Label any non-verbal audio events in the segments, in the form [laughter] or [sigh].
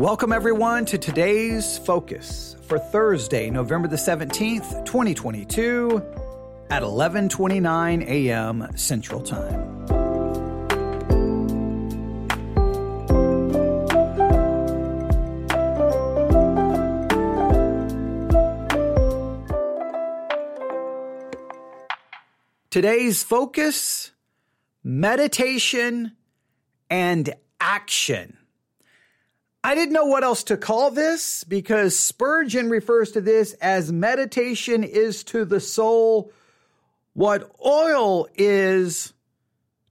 Welcome, everyone, to today's focus for Thursday, November the 17th, 2022, at 11:29 a.m. Central Time. Today's focus meditation and action. I didn't know what else to call this because Spurgeon refers to this as meditation is to the soul what oil is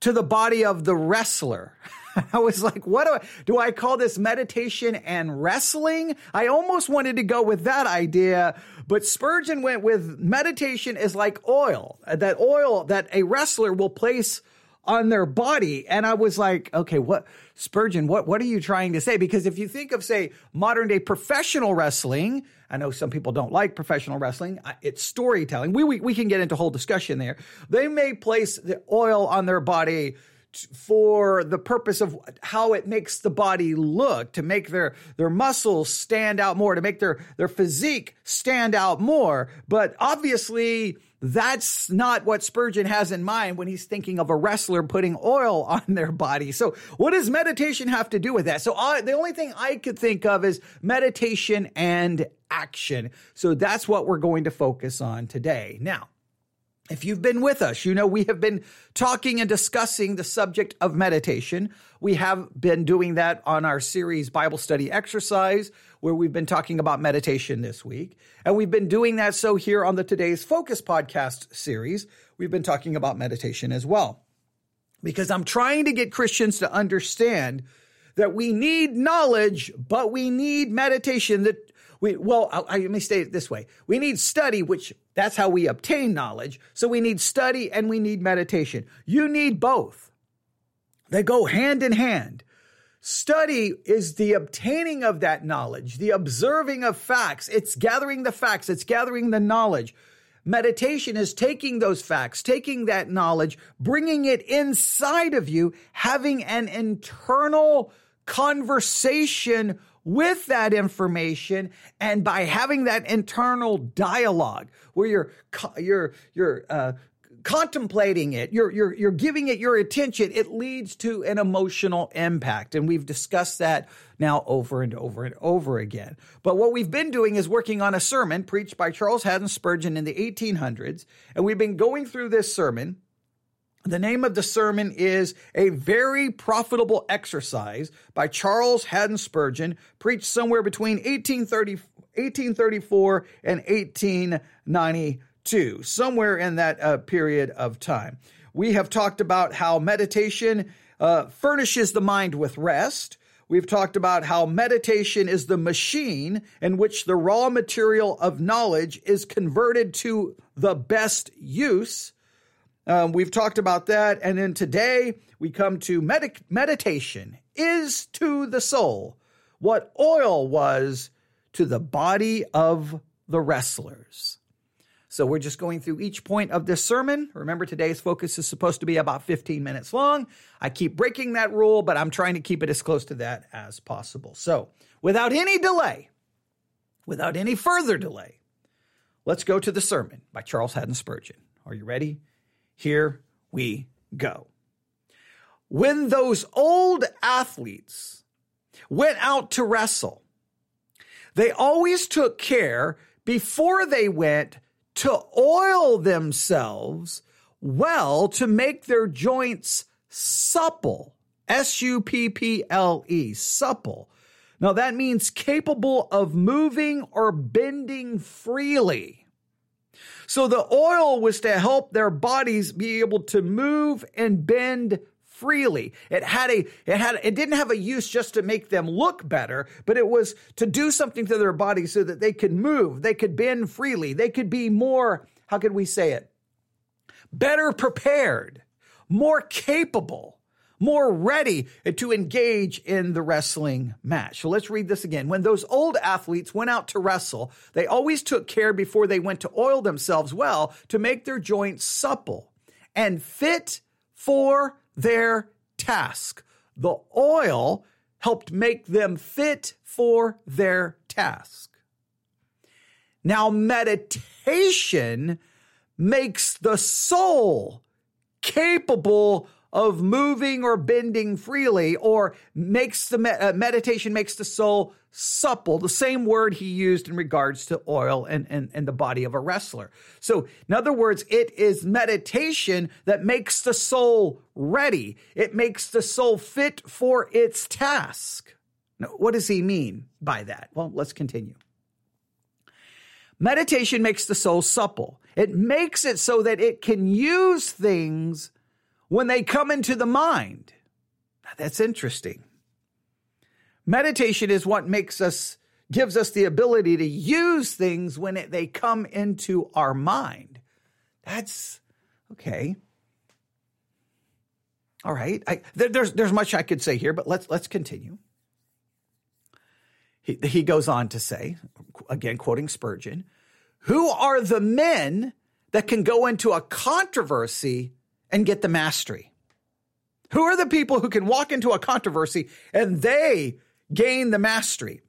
to the body of the wrestler. [laughs] I was like, what do I, do I call this meditation and wrestling? I almost wanted to go with that idea, but Spurgeon went with meditation is like oil, that oil that a wrestler will place on their body. And I was like, okay, what, Spurgeon, what, what are you trying to say? Because if you think of, say, modern day professional wrestling, I know some people don't like professional wrestling. It's storytelling. We, we, we can get into whole discussion there. They may place the oil on their body for the purpose of how it makes the body look to make their their muscles stand out more to make their their physique stand out more but obviously that's not what Spurgeon has in mind when he's thinking of a wrestler putting oil [laughs] on their body. So, what does meditation have to do with that? So, I, the only thing I could think of is meditation and action. So, that's what we're going to focus on today. Now, if you've been with us, you know we have been talking and discussing the subject of meditation. We have been doing that on our series Bible study exercise, where we've been talking about meditation this week. And we've been doing that so here on the Today's Focus podcast series, we've been talking about meditation as well. Because I'm trying to get Christians to understand that we need knowledge, but we need meditation that we, well, I, I, let me state it this way. We need study, which that's how we obtain knowledge. So we need study and we need meditation. You need both. They go hand in hand. Study is the obtaining of that knowledge, the observing of facts. It's gathering the facts, it's gathering the knowledge. Meditation is taking those facts, taking that knowledge, bringing it inside of you, having an internal conversation with that information and by having that internal dialogue where you're you're you're uh, contemplating it you're you're you're giving it your attention it leads to an emotional impact. And we've discussed that now over and over and over again. But what we've been doing is working on a sermon preached by Charles Haddon Spurgeon in the 1800s and we've been going through this sermon the name of the sermon is A Very Profitable Exercise by Charles Haddon Spurgeon, preached somewhere between 1830, 1834 and 1892, somewhere in that uh, period of time. We have talked about how meditation uh, furnishes the mind with rest. We've talked about how meditation is the machine in which the raw material of knowledge is converted to the best use. Um, we've talked about that. And then today we come to med- meditation is to the soul what oil was to the body of the wrestlers. So we're just going through each point of this sermon. Remember, today's focus is supposed to be about 15 minutes long. I keep breaking that rule, but I'm trying to keep it as close to that as possible. So without any delay, without any further delay, let's go to the sermon by Charles Haddon Spurgeon. Are you ready? Here we go. When those old athletes went out to wrestle, they always took care before they went to oil themselves well to make their joints supple. S U P P L E, supple. Now that means capable of moving or bending freely. So the oil was to help their bodies be able to move and bend freely. It had a, it had, it didn't have a use just to make them look better, but it was to do something to their body so that they could move, they could bend freely, they could be more, how could we say it? Better prepared, more capable more ready to engage in the wrestling match. So let's read this again. When those old athletes went out to wrestle, they always took care before they went to oil themselves well to make their joints supple and fit for their task. The oil helped make them fit for their task. Now, meditation makes the soul capable of moving or bending freely or makes the uh, meditation makes the soul supple the same word he used in regards to oil and, and, and the body of a wrestler. So in other words it is meditation that makes the soul ready. It makes the soul fit for its task. Now what does he mean by that? Well let's continue. Meditation makes the soul supple. It makes it so that it can use things when they come into the mind. That's interesting. Meditation is what makes us, gives us the ability to use things when it, they come into our mind. That's okay. All right. I, there, there's, there's much I could say here, but let's, let's continue. He, he goes on to say, again, quoting Spurgeon, who are the men that can go into a controversy and get the mastery? Who are the people who can walk into a controversy and they gain the mastery?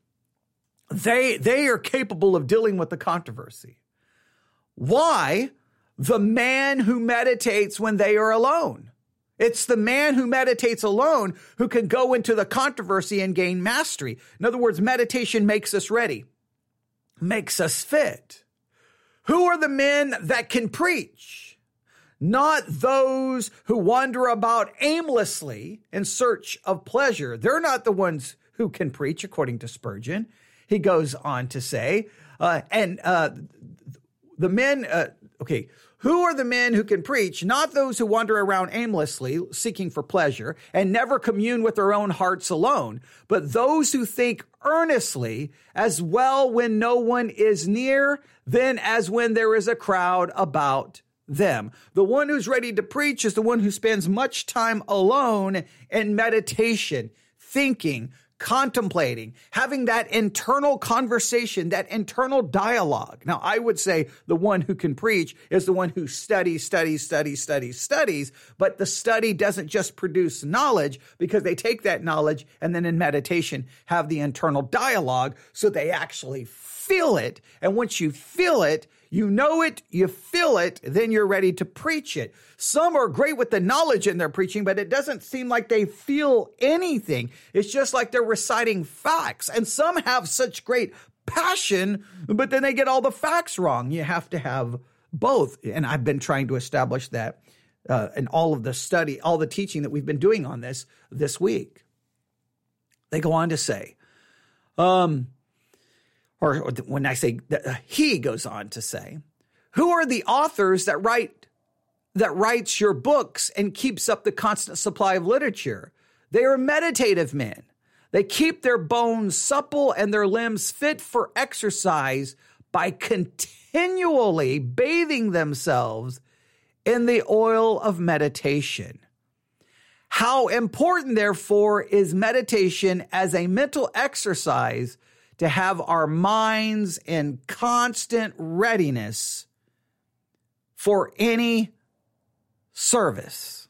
They, they are capable of dealing with the controversy. Why? The man who meditates when they are alone. It's the man who meditates alone who can go into the controversy and gain mastery. In other words, meditation makes us ready, makes us fit. Who are the men that can preach? Not those who wander about aimlessly in search of pleasure. They're not the ones who can preach, according to Spurgeon. He goes on to say, uh, and uh, the men, uh, okay, who are the men who can preach? Not those who wander around aimlessly, seeking for pleasure, and never commune with their own hearts alone, but those who think earnestly, as well when no one is near, then as when there is a crowd about them. The one who's ready to preach is the one who spends much time alone in meditation, thinking, contemplating, having that internal conversation, that internal dialogue. Now, I would say the one who can preach is the one who studies, studies, studies, studies, studies, but the study doesn't just produce knowledge because they take that knowledge and then in meditation have the internal dialogue so they actually feel it. And once you feel it, you know it, you feel it, then you're ready to preach it. Some are great with the knowledge in their preaching, but it doesn't seem like they feel anything. It's just like they're reciting facts. And some have such great passion, but then they get all the facts wrong. You have to have both. And I've been trying to establish that uh, in all of the study, all the teaching that we've been doing on this this week. They go on to say, um, or, when I say uh, he goes on to say, who are the authors that write that writes your books and keeps up the constant supply of literature? They are meditative men. They keep their bones supple and their limbs fit for exercise by continually bathing themselves in the oil of meditation. How important, therefore, is meditation as a mental exercise to have our minds in constant readiness for any service.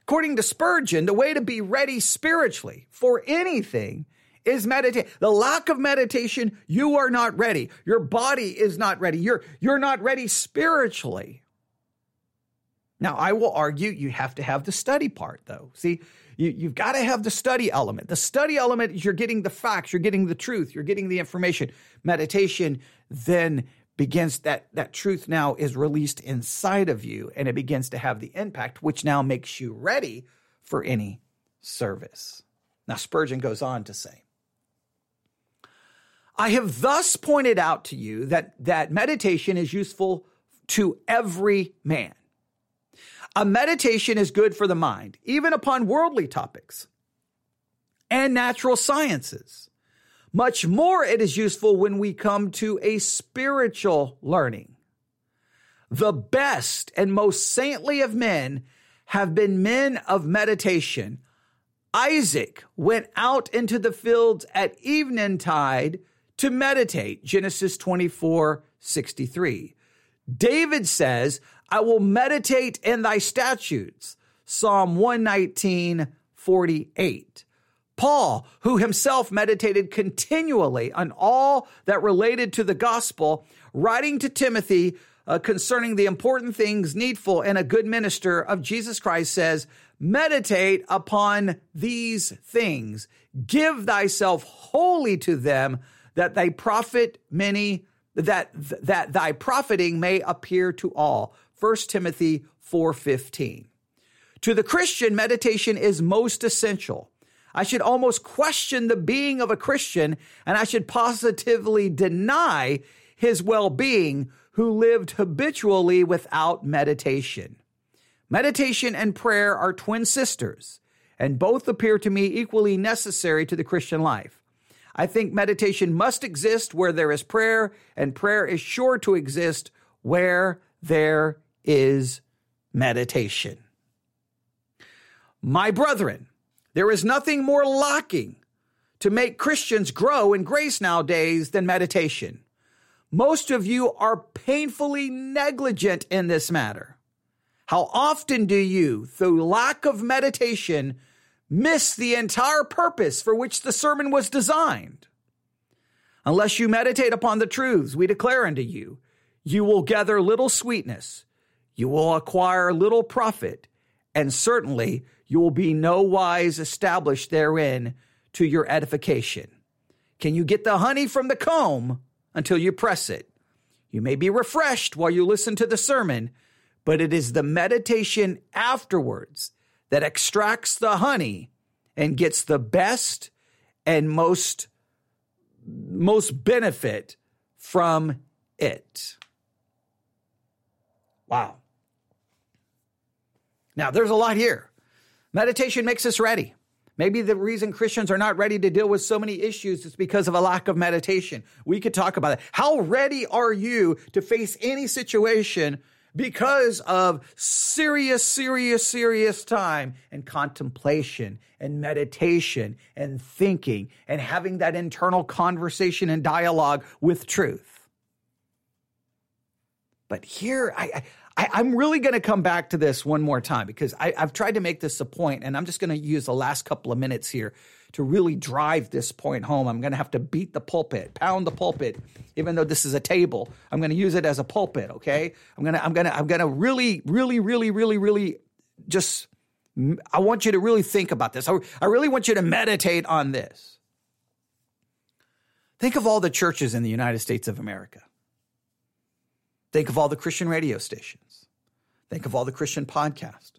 According to Spurgeon, the way to be ready spiritually for anything is meditate. The lack of meditation, you are not ready. Your body is not ready. You're, you're not ready spiritually. Now, I will argue you have to have the study part, though. See, you, you've got to have the study element. The study element is you're getting the facts, you're getting the truth, you're getting the information. Meditation then begins that that truth now is released inside of you and it begins to have the impact which now makes you ready for any service. Now Spurgeon goes on to say, I have thus pointed out to you that that meditation is useful to every man. A meditation is good for the mind, even upon worldly topics and natural sciences. Much more it is useful when we come to a spiritual learning. The best and most saintly of men have been men of meditation. Isaac went out into the fields at eventide to meditate. Genesis 24, 63. David says, I will meditate in thy statutes. Psalm 119, 48. Paul, who himself meditated continually on all that related to the gospel, writing to Timothy uh, concerning the important things needful in a good minister of Jesus Christ, says, Meditate upon these things. Give thyself wholly to them, that thy profit many, that, that thy profiting may appear to all. 1 Timothy 4:15. To the Christian, meditation is most essential. I should almost question the being of a Christian, and I should positively deny his well being who lived habitually without meditation. Meditation and prayer are twin sisters, and both appear to me equally necessary to the Christian life. I think meditation must exist where there is prayer, and prayer is sure to exist where there is meditation. My brethren, there is nothing more lacking to make Christians grow in grace nowadays than meditation. Most of you are painfully negligent in this matter. How often do you, through lack of meditation, miss the entire purpose for which the sermon was designed? Unless you meditate upon the truths we declare unto you, you will gather little sweetness, you will acquire little profit, and certainly you will be no wise established therein to your edification. Can you get the honey from the comb? until you press it. You may be refreshed while you listen to the sermon, but it is the meditation afterwards that extracts the honey and gets the best and most most benefit from it. Wow. Now, there's a lot here. Meditation makes us ready. Maybe the reason Christians are not ready to deal with so many issues is because of a lack of meditation. We could talk about it. How ready are you to face any situation because of serious, serious, serious time and contemplation and meditation and thinking and having that internal conversation and dialogue with truth? But here, I, I am really going to come back to this one more time because I, I've tried to make this a point, and I'm just going to use the last couple of minutes here to really drive this point home. I'm going to have to beat the pulpit, pound the pulpit, even though this is a table. I'm going to use it as a pulpit. Okay, I'm gonna, I'm gonna, I'm gonna really, really, really, really, really just. I want you to really think about this. I, I really want you to meditate on this. Think of all the churches in the United States of America. Think of all the Christian radio stations. Think of all the Christian podcasts.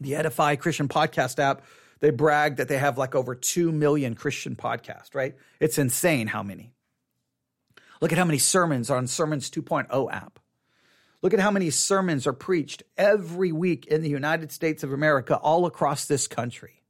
The Edify Christian podcast app, they brag that they have like over 2 million Christian podcasts, right? It's insane how many. Look at how many sermons are on Sermons 2.0 app. Look at how many sermons are preached every week in the United States of America, all across this country.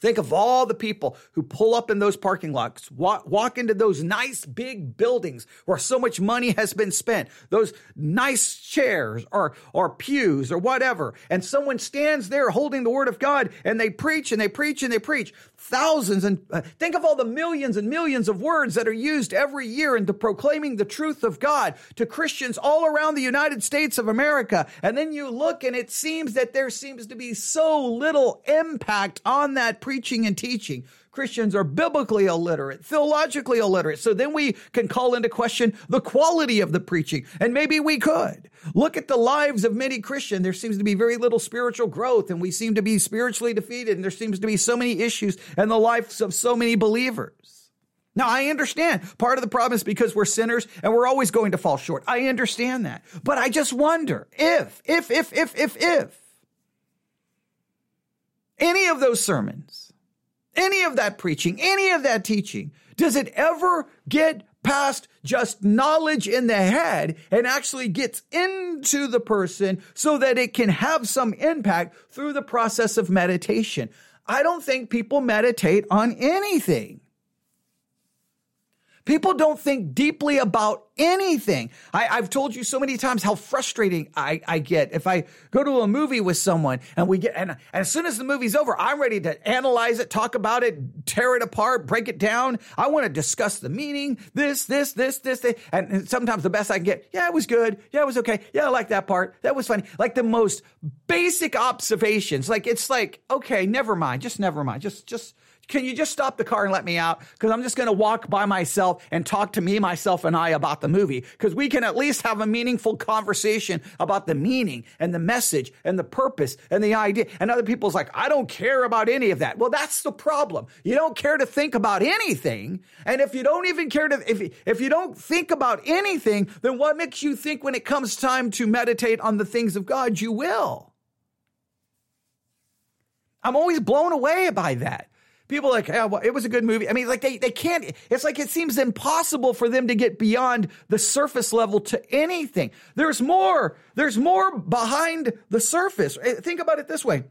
Think of all the people who pull up in those parking lots, walk, walk into those nice big buildings where so much money has been spent, those nice chairs or, or pews or whatever. And someone stands there holding the word of God and they preach and they preach and they preach thousands and uh, think of all the millions and millions of words that are used every year into proclaiming the truth of God to Christians all around the United States of America. And then you look and it seems that there seems to be so little impact on that preaching and teaching. Christians are biblically illiterate, theologically illiterate. So then we can call into question the quality of the preaching. And maybe we could. Look at the lives of many Christians. There seems to be very little spiritual growth, and we seem to be spiritually defeated, and there seems to be so many issues in the lives of so many believers. Now, I understand part of the problem is because we're sinners and we're always going to fall short. I understand that. But I just wonder if, if, if, if, if, if any of those sermons, any of that preaching, any of that teaching, does it ever get past just knowledge in the head and actually gets into the person so that it can have some impact through the process of meditation? I don't think people meditate on anything. People don't think deeply about anything. I, have told you so many times how frustrating I, I get if I go to a movie with someone and we get, and, and as soon as the movie's over, I'm ready to analyze it, talk about it, tear it apart, break it down. I want to discuss the meaning, this, this, this, this, this. And sometimes the best I can get, yeah, it was good. Yeah, it was okay. Yeah, I like that part. That was funny. Like the most basic observations. Like it's like, okay, never mind. Just never mind. Just, just, can you just stop the car and let me out? Because I'm just going to walk by myself and talk to me, myself, and I about the movie. Because we can at least have a meaningful conversation about the meaning and the message and the purpose and the idea. And other people's like, I don't care about any of that. Well, that's the problem. You don't care to think about anything. And if you don't even care to, if, if you don't think about anything, then what makes you think when it comes time to meditate on the things of God, you will? I'm always blown away by that people like, oh, well, it was a good movie. I mean, like they, they can't, it's like it seems impossible for them to get beyond the surface level to anything. There's more, there's more behind the surface. Eh, think about it this way.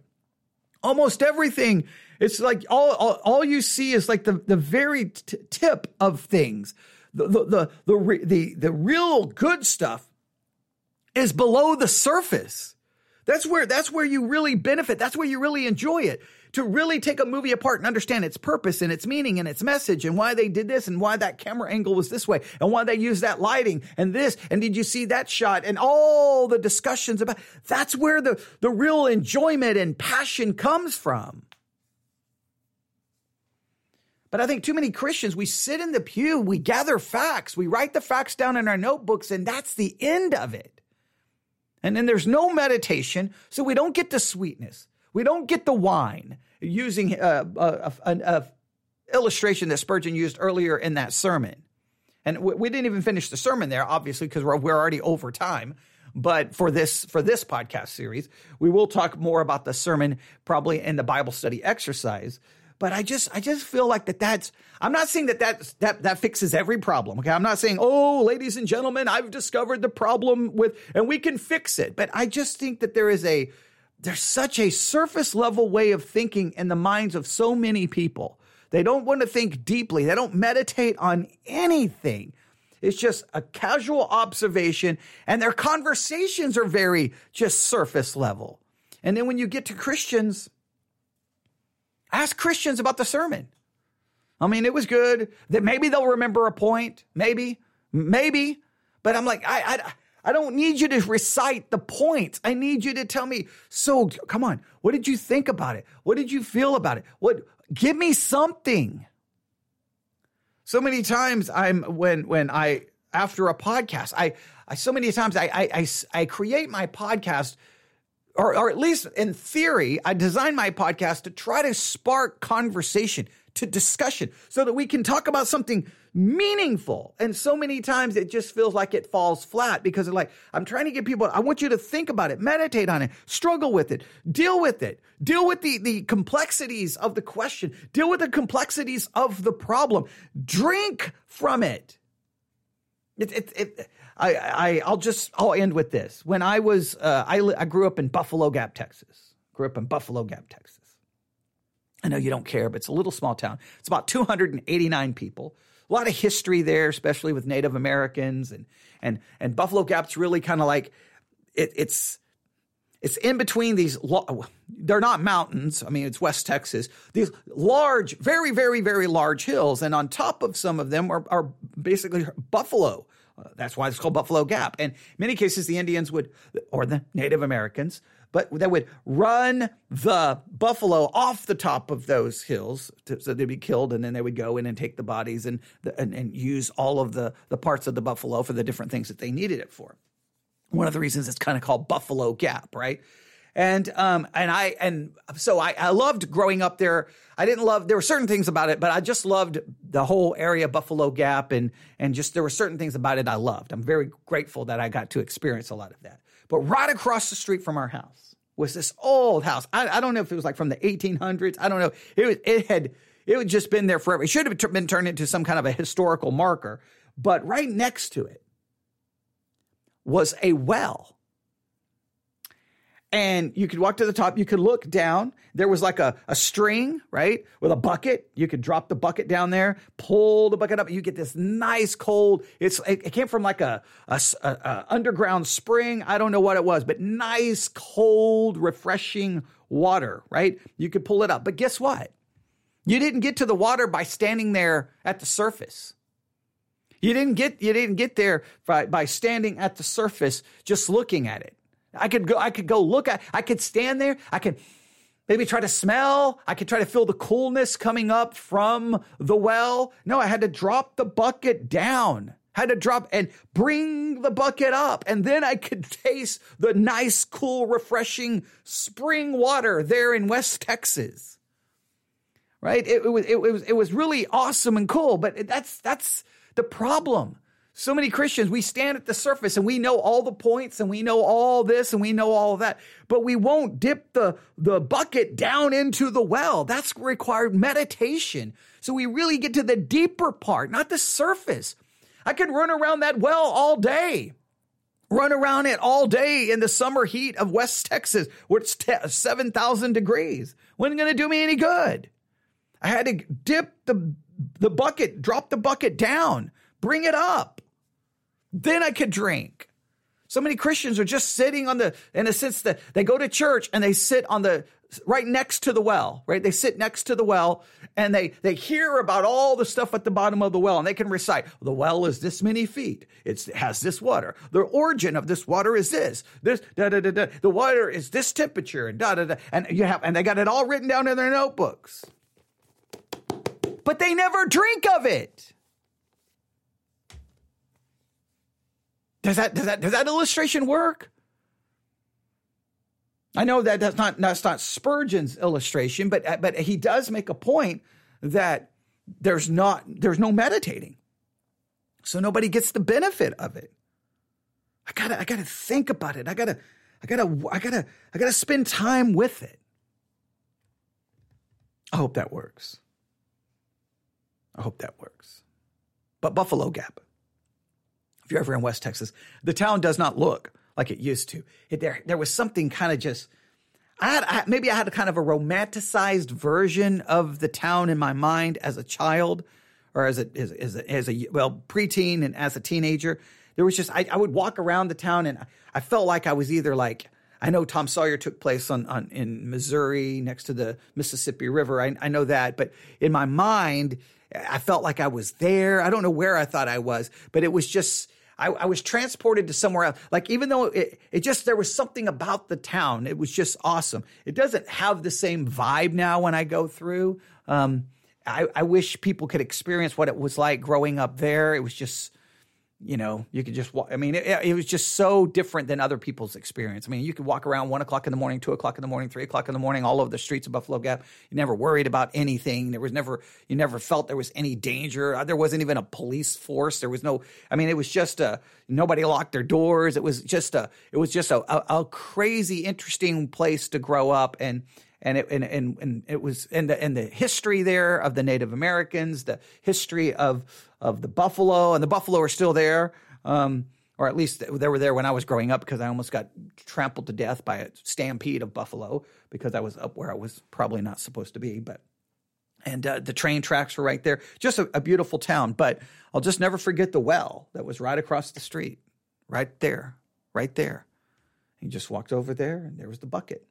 Almost everything, it's like all, all, all you see is like the, the very t- tip of things. The, the, the, the, the, the real good stuff is below the surface. That's where, that's where you really benefit. That's where you really enjoy it to really take a movie apart and understand its purpose and its meaning and its message and why they did this and why that camera angle was this way and why they used that lighting and this and did you see that shot and all the discussions about that's where the, the real enjoyment and passion comes from. But I think too many Christians, we sit in the pew, we gather facts, we write the facts down in our notebooks, and that's the end of it. And then there's no meditation, so we don't get the sweetness. We don't get the wine using uh, a, a, a, illustration that Spurgeon used earlier in that sermon. And we, we didn't even finish the sermon there, obviously, because we're, we're already over time. But for this for this podcast series, we will talk more about the sermon probably in the Bible study exercise. But I just I just feel like that that's I'm not saying that that that that fixes every problem. Okay, I'm not saying oh, ladies and gentlemen, I've discovered the problem with and we can fix it. But I just think that there is a there's such a surface level way of thinking in the minds of so many people. They don't want to think deeply. They don't meditate on anything. It's just a casual observation, and their conversations are very just surface level. And then when you get to Christians, ask Christians about the sermon. I mean, it was good. That maybe they'll remember a point, maybe, maybe. But I'm like, I, I, I don't need you to recite the points. I need you to tell me. So, come on. What did you think about it? What did you feel about it? What give me something. So many times I'm when when I after a podcast, I I so many times I I I, I create my podcast or, or at least in theory, I design my podcast to try to spark conversation, to discussion, so that we can talk about something meaningful. And so many times it just feels like it falls flat because like, I'm trying to get people, I want you to think about it, meditate on it, struggle with it, deal with it, deal with the, the complexities of the question, deal with the complexities of the problem, drink from it. It, it, it I, I, I'll just, I'll end with this. When I was, uh, I, I grew up in Buffalo Gap, Texas. Grew up in Buffalo Gap, Texas. I know you don't care, but it's a little small town. It's about 289 people. A lot of history there, especially with Native Americans and and and Buffalo Gap's really kind of like it, it's it's in between these they're not mountains. I mean it's west texas. These large very very very large hills and on top of some of them are, are basically buffalo. Uh, that's why it's called buffalo gap. And in many cases the indians would or the native americans but they would run the buffalo off the top of those hills to, so they'd be killed and then they would go in and take the bodies and, the, and, and use all of the, the parts of the buffalo for the different things that they needed it for one of the reasons it's kind of called buffalo gap right and um and I and so I, I loved growing up there. I didn't love there were certain things about it, but I just loved the whole area, Buffalo Gap, and and just there were certain things about it I loved. I'm very grateful that I got to experience a lot of that. But right across the street from our house was this old house. I, I don't know if it was like from the 1800s. I don't know. It was, it had, it had just been there forever. It should have been turned into some kind of a historical marker. But right next to it was a well. And you could walk to the top. You could look down. There was like a, a string, right, with a bucket. You could drop the bucket down there, pull the bucket up. You get this nice cold. It's it, it came from like a, a, a underground spring. I don't know what it was, but nice cold, refreshing water. Right, you could pull it up. But guess what? You didn't get to the water by standing there at the surface. You didn't get you didn't get there by, by standing at the surface just looking at it. I could go, I could go look at, I could stand there. I could maybe try to smell. I could try to feel the coolness coming up from the well. No, I had to drop the bucket down. Had to drop and bring the bucket up. And then I could [laughs] taste the nice, cool, refreshing spring water there in West Texas. Right? It, it was, it, it was, it was really awesome and cool. But that's, that's the problem so many Christians, we stand at the surface and we know all the points and we know all this and we know all that, but we won't dip the, the bucket down into the well. That's required meditation. So we really get to the deeper part, not the surface. I could run around that well all day, run around it all day in the summer heat of West Texas, where it's 7,000 degrees. Wasn't going to do me any good. I had to dip the, the bucket, drop the bucket down, bring it up. Then I could drink. So many Christians are just sitting on the, in a sense that they go to church and they sit on the, right next to the well, right? They sit next to the well and they, they hear about all the stuff at the bottom of the well and they can recite, the well is this many feet. It's, it has this water. The origin of this water is this, this, da, da, da, da. The water is this temperature and da, da, da. And you have, and they got it all written down in their notebooks. But they never drink of it. Does that does that does that illustration work? I know that that's not that's not Spurgeon's illustration, but uh, but he does make a point that there's not there's no meditating, so nobody gets the benefit of it. I gotta I gotta think about it. I gotta I gotta I gotta I gotta spend time with it. I hope that works. I hope that works. But Buffalo Gap if you're ever in West Texas, the town does not look like it used to. It, there, there was something kind of just, I had, I, maybe I had a kind of a romanticized version of the town in my mind as a child or as a, as, as a, as a well, preteen and as a teenager. There was just, I, I would walk around the town and I felt like I was either like, I know Tom Sawyer took place on, on in Missouri next to the Mississippi River. I, I know that, but in my mind, I felt like I was there. I don't know where I thought I was, but it was just I, I, was transported to somewhere else. Like even though it, it just there was something about the town, it was just awesome. It doesn't have the same vibe now when I go through. Um, I, I wish people could experience what it was like growing up there. It was just you know, you could just walk. I mean, it, it, was just so different than other people's experience. I mean, you could walk around one o'clock in the morning, two o'clock in the morning, three o'clock in the morning, all over the streets of Buffalo Gap. You never worried about anything. There was never, you never felt there was any danger. Uh, there wasn't even a police force. There was no, I mean, it was just a, nobody locked their doors. It was just a, it was just a, a, a crazy, interesting place to grow up. And, and it and, and, and it was in the in the history there of the Native Americans, the history of of the buffalo, and the buffalo are still there. Um, or at least they were there when I was growing up because I almost got trampled to death by a stampede of buffalo because I was up where I was probably not supposed to be. But and uh, the train tracks were right there. Just a, a, beautiful town. But I'll just never forget the well that was right across the street, right there, right there. He just walked over there, and there was the bucket.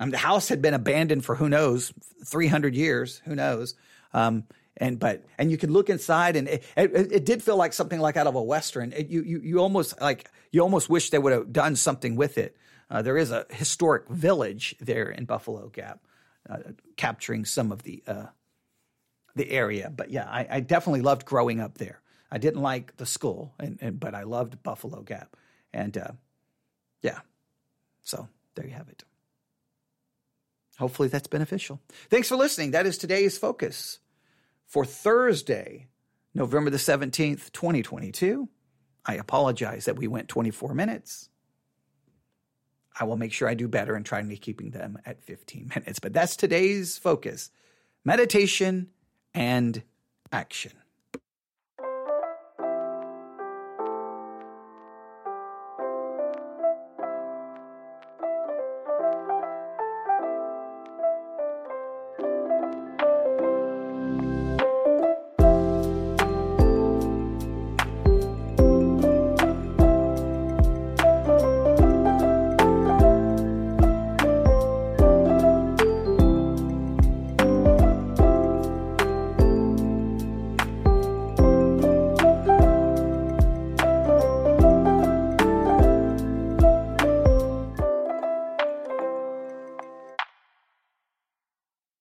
Mean, the house had been abandoned for who knows, 300 years, who knows. Um, and but and you could look inside and it, it, it, did feel like something like out of a western. It, you, you you almost like you almost wish they would have done something with it. Uh, there is a historic village there in buffalo gap uh, capturing some of the uh, the area. But yeah I, I, definitely loved growing up there. I didn't like the school and, and but i loved buffalo gap. And uh, yeah. So there you have it Hopefully that's beneficial. Thanks for listening. That is today's focus for Thursday, November the 17th, 2022. I apologize that we went 24 minutes. I will make sure I do better in trying to keeping them at 15 [laughs] minutes. But that's today's focus meditation and action.